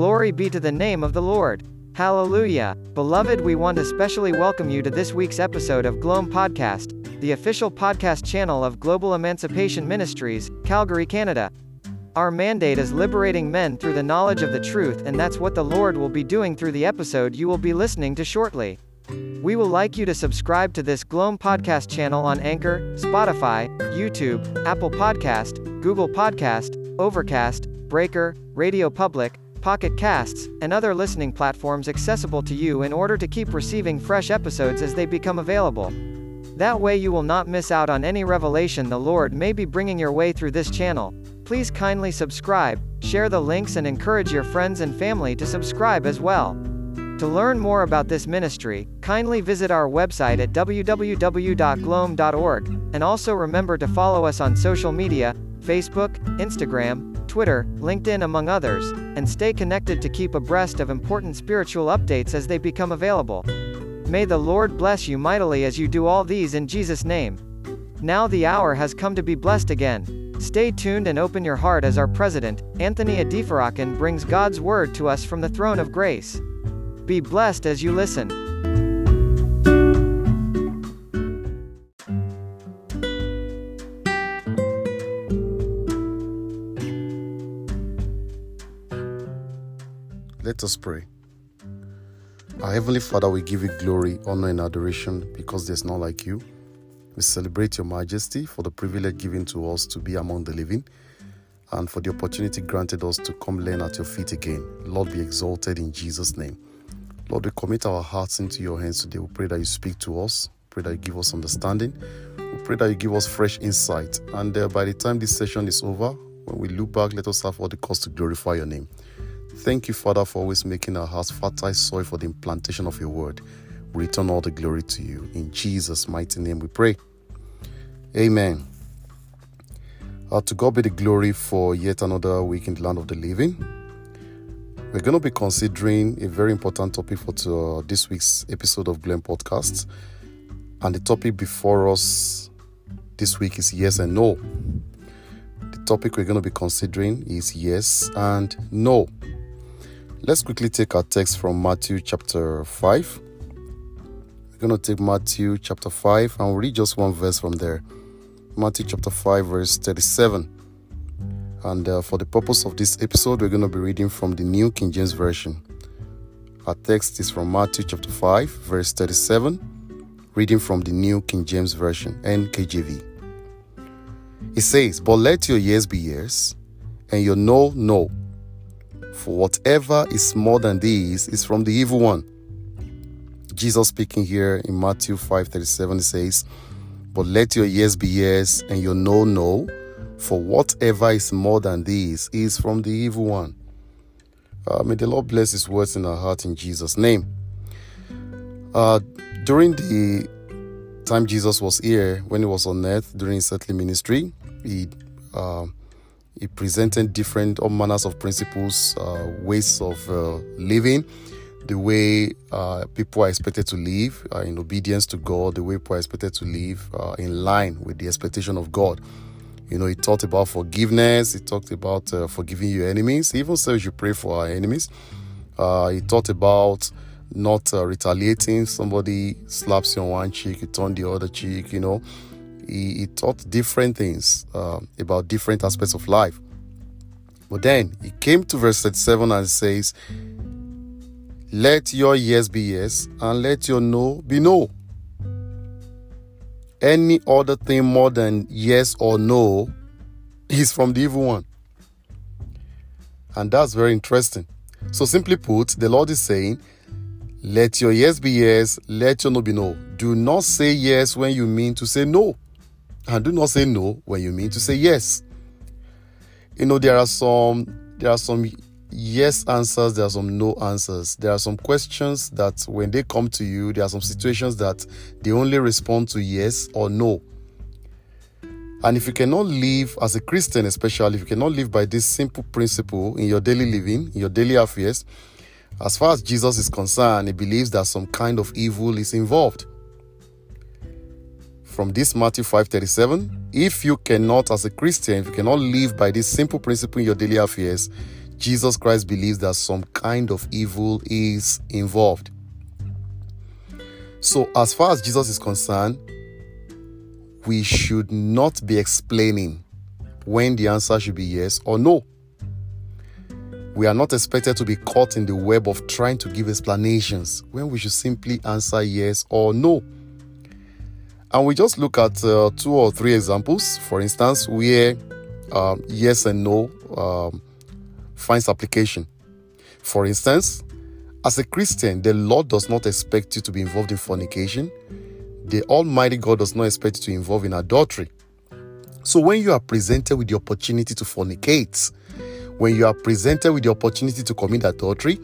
Glory be to the name of the Lord. Hallelujah. Beloved, we want to specially welcome you to this week's episode of Gloam Podcast, the official podcast channel of Global Emancipation Ministries, Calgary, Canada. Our mandate is liberating men through the knowledge of the truth, and that's what the Lord will be doing through the episode you will be listening to shortly. We will like you to subscribe to this Gloam podcast channel on Anchor, Spotify, YouTube, Apple Podcast, Google Podcast, Overcast, Breaker, Radio Public, Pocket Casts, and other listening platforms accessible to you in order to keep receiving fresh episodes as they become available. That way you will not miss out on any revelation the Lord may be bringing your way through this channel. Please kindly subscribe, share the links and encourage your friends and family to subscribe as well. To learn more about this ministry, kindly visit our website at www.gloam.org, and also remember to follow us on social media Facebook, Instagram, Twitter, LinkedIn, among others, and stay connected to keep abreast of important spiritual updates as they become available. May the Lord bless you mightily as you do all these in Jesus' name. Now the hour has come to be blessed again. Stay tuned and open your heart as our president, Anthony Adefarakan, brings God's word to us from the throne of grace. Be blessed as you listen. Let us pray. Our Heavenly Father, we give you glory, honor, and adoration because there's none like you. We celebrate your majesty for the privilege given to us to be among the living and for the opportunity granted us to come learn at your feet again. Lord, be exalted in Jesus' name. Lord, we commit our hearts into your hands today. We pray that you speak to us. Pray that you give us understanding. We pray that you give us fresh insight. And uh, by the time this session is over, when we look back, let us have all the cause to glorify your name. Thank you, Father, for always making our hearts fertile soil for the implantation of your word. We return all the glory to you. In Jesus' mighty name we pray. Amen. Uh, to God be the glory for yet another week in the land of the living. We're going to be considering a very important topic for to, uh, this week's episode of Gloam Podcast. And the topic before us this week is yes and no. The topic we're going to be considering is yes and no. Let's quickly take our text from Matthew chapter 5. We're going to take Matthew chapter 5 and we'll read just one verse from there. Matthew chapter 5, verse 37. And uh, for the purpose of this episode, we're going to be reading from the New King James Version. Our text is from Matthew chapter 5, verse 37, reading from the New King James Version, NKJV. It says, But let your yes be yes, and your no, no for whatever is more than these is from the evil one. Jesus speaking here in Matthew 5:37 says, "But let your yes be yes and your no no, for whatever is more than these is from the evil one." Uh, may the Lord bless His words in our heart in Jesus' name. Uh, during the time Jesus was here, when He was on earth during His earthly ministry, He uh, he presented different all manners of principles, uh, ways of uh, living, the way uh, people are expected to live uh, in obedience to God, the way people are expected to live uh, in line with the expectation of God. You know, he talked about forgiveness. He talked about uh, forgiving your enemies. He even says you pray for our enemies. he talked about not retaliating. Somebody slaps you on one cheek, you turn the other cheek. You know, he, he taught different things uh, about different aspects of life. But then he came to verse 37 and says, Let your yes be yes, and let your no be no. Any other thing more than yes or no is from the evil one. And that's very interesting. So, simply put, the Lord is saying, Let your yes be yes, let your no be no. Do not say yes when you mean to say no. And do not say no when you mean to say yes. You know, there are some there are some yes answers, there are some no answers. There are some questions that when they come to you, there are some situations that they only respond to yes or no. And if you cannot live as a Christian, especially if you cannot live by this simple principle in your daily living, in your daily affairs, as far as Jesus is concerned, he believes that some kind of evil is involved from this Matthew 5:37, if you cannot as a Christian, if you cannot live by this simple principle in your daily affairs, Jesus Christ believes that some kind of evil is involved. So, as far as Jesus is concerned, we should not be explaining when the answer should be yes or no. We are not expected to be caught in the web of trying to give explanations when we should simply answer yes or no. And we just look at uh, two or three examples, for instance, where um, yes and no um, finds application. For instance, as a Christian, the Lord does not expect you to be involved in fornication. The Almighty God does not expect you to involve in adultery. So when you are presented with the opportunity to fornicate, when you are presented with the opportunity to commit adultery,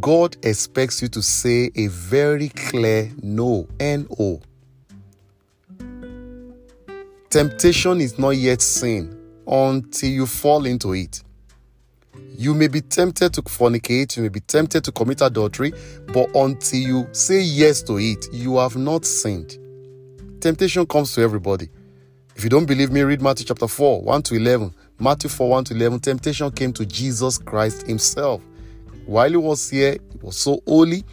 God expects you to say a very clear no, N O. Temptation is not yet sin until you fall into it. You may be tempted to fornicate, you may be tempted to commit adultery, but until you say yes to it, you have not sinned. Temptation comes to everybody. If you don't believe me, read Matthew chapter 4, 1 to 11. Matthew 4, 1 to 11. Temptation came to Jesus Christ Himself. While He was here, He was so holy,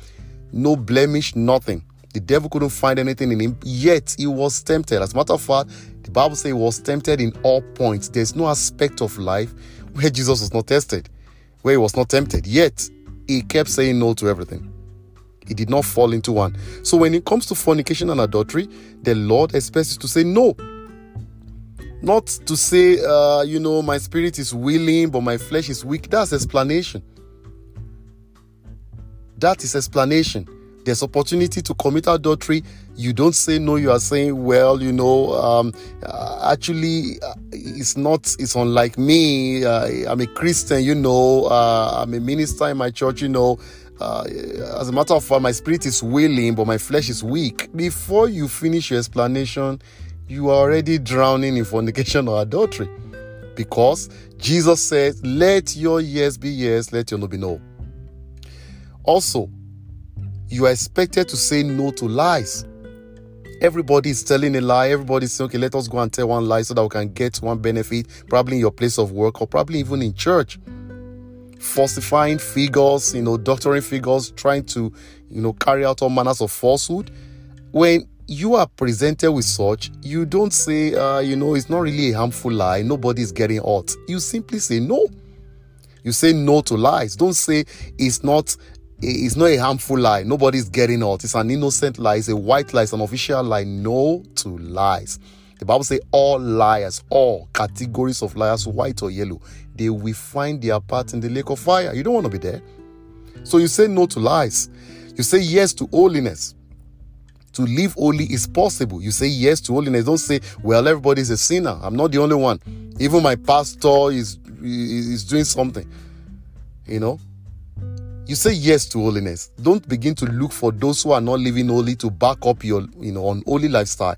no blemish, nothing. The devil couldn't find anything in Him, yet He was tempted. As a matter of fact, the Bible says He was tempted in all points. There's no aspect of life where Jesus was not tested where he was not tempted. Yet, he kept saying no to everything. He did not fall into one. So, when it comes to fornication and adultery, the Lord expects to say no. Not to say, uh, you know, my spirit is willing, but my flesh is weak. That's explanation. That is explanation there's opportunity to commit adultery. You don't say no you are saying well you know um, uh, actually uh, it's not it's unlike me. Uh, i'm a christian you know uh, i'm a minister in my church you know. Uh, as a matter of fact my spirit is willing but my flesh is weak. Before you finish your explanation you are already drowning in fornication or adultery. Because jesus said let your yes be yes let your no be no. Also you are expected to say no to lies. Everybody is telling a lie. Everybody is saying, okay, let us go and tell one lie so that we can get one benefit, probably in your place of work or probably even in church. Falsifying figures, you know, doctoring figures, trying to, you know, carry out all manners of falsehood. When you are presented with such, you don't say, uh, you know, it's not really a harmful lie. Nobody is getting hurt. You simply say no. You say no to lies. Don't say it's not it's not a harmful lie. Nobody's getting out. It's an innocent lie. It's a white lie. It's an official lie. No to lies. The Bible says all liars, all categories of liars, white or yellow, they will find their part in the lake of fire. You don't want to be there. So you say no to lies. You say yes to holiness. To live holy is possible. You say yes to holiness. Don't say, well, everybody's a sinner. I'm not the only one. Even my pastor is is doing something. You know, you say yes to holiness. Don't begin to look for those who are not living holy to back up your, you know, unholy lifestyle.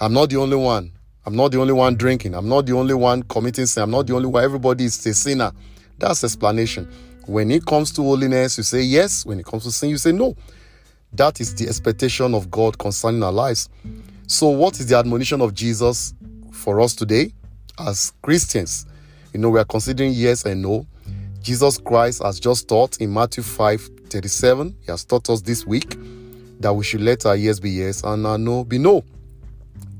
I'm not the only one. I'm not the only one drinking. I'm not the only one committing sin. I'm not the only one. Everybody is a sinner. That's explanation. When it comes to holiness, you say yes. When it comes to sin, you say no. That is the expectation of God concerning our lives. So, what is the admonition of Jesus for us today as Christians? You know, we are considering yes and no. Jesus Christ has just taught in Matthew 5 37. He has taught us this week that we should let our yes be yes and our no be no.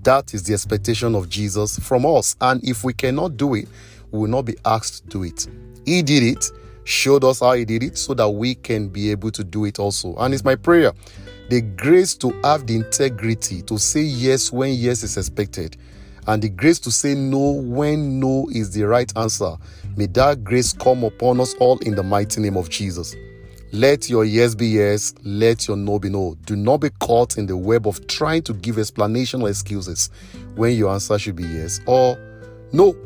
That is the expectation of Jesus from us. And if we cannot do it, we will not be asked to do it. He did it, showed us how He did it, so that we can be able to do it also. And it's my prayer the grace to have the integrity to say yes when yes is expected and the grace to say no when no is the right answer. May that grace come upon us all in the mighty name of Jesus. Let your yes be yes, let your no be no. Do not be caught in the web of trying to give explanation or excuses when your answer should be yes or no.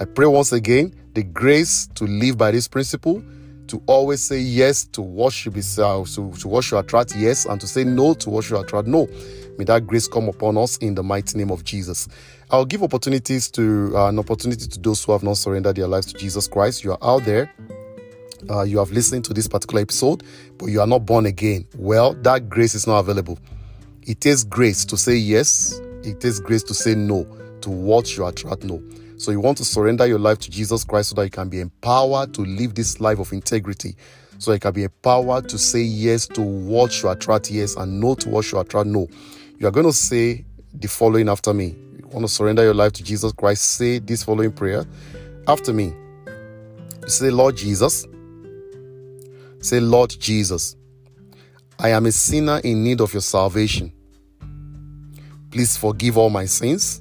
I pray once again the grace to live by this principle, to always say yes to what should be to, to what should attract yes, and to say no to what should attract no. May that grace come upon us in the mighty name of Jesus. I'll give opportunities to uh, an opportunity to those who have not surrendered their lives to Jesus Christ. You are out there. Uh, you have listened to this particular episode, but you are not born again. Well, that grace is not available. It takes grace to say yes. It takes grace to say no to what you are attract no. So you want to surrender your life to Jesus Christ so that you can be empowered to live this life of integrity. So you can be empowered to say yes to what should attract yes and no to what should attract no. You are going to say the following after me. You want to surrender your life to Jesus Christ, say this following prayer after me. You say, Lord Jesus. Say, Lord Jesus, I am a sinner in need of your salvation. Please forgive all my sins,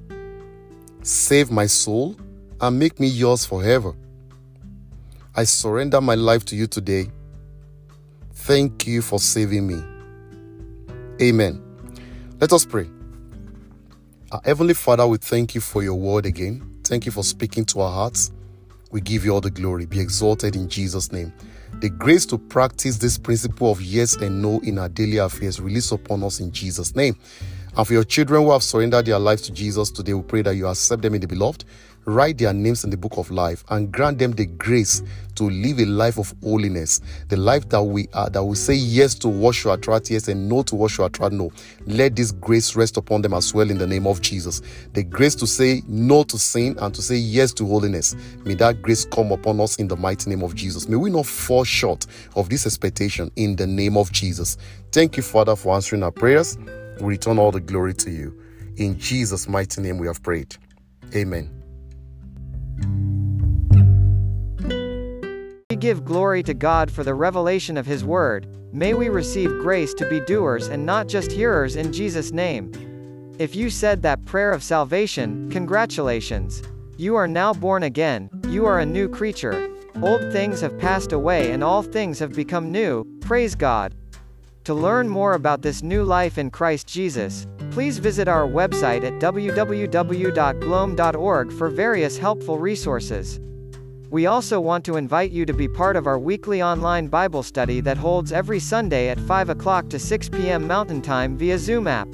save my soul, and make me yours forever. I surrender my life to you today. Thank you for saving me. Amen. Let us pray. Our Heavenly Father, we thank you for your word again. Thank you for speaking to our hearts. We give you all the glory. Be exalted in Jesus' name. The grace to practice this principle of yes and no in our daily affairs release upon us in Jesus' name. And for your children who have surrendered their lives to Jesus today, we pray that you accept them in the beloved, write their names in the book of life, and grant them the grace to live a life of holiness, the life that we are, that we say yes to what should attract yes and no to what should attract no. Let this grace rest upon them as well in the name of Jesus. The grace to say no to sin and to say yes to holiness. May that grace come upon us in the mighty name of Jesus. May we not fall short of this expectation in the name of Jesus. Thank you, Father, for answering our prayers. We return all the glory to you. In Jesus' mighty name we have prayed. Amen. Give glory to God for the revelation of His Word. May we receive grace to be doers and not just hearers in Jesus' name. If you said that prayer of salvation, congratulations. You are now born again, you are a new creature. Old things have passed away and all things have become new, praise God. To learn more about this new life in Christ Jesus, please visit our website at www.gloam.org for various helpful resources. We also want to invite you to be part of our weekly online Bible study that holds every Sunday at 5 o'clock to 6 p.m. Mountain Time via Zoom app.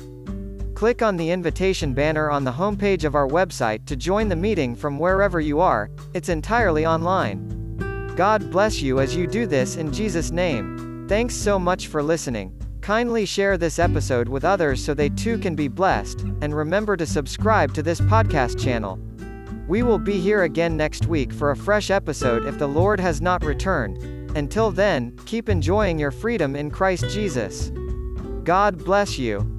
Click on the invitation banner on the homepage of our website to join the meeting from wherever you are, it's entirely online. God bless you as you do this in Jesus' name. Thanks so much for listening. Kindly share this episode with others so they too can be blessed, and remember to subscribe to this podcast channel. We will be here again next week for a fresh episode if the Lord has not returned. Until then, keep enjoying your freedom in Christ Jesus. God bless you.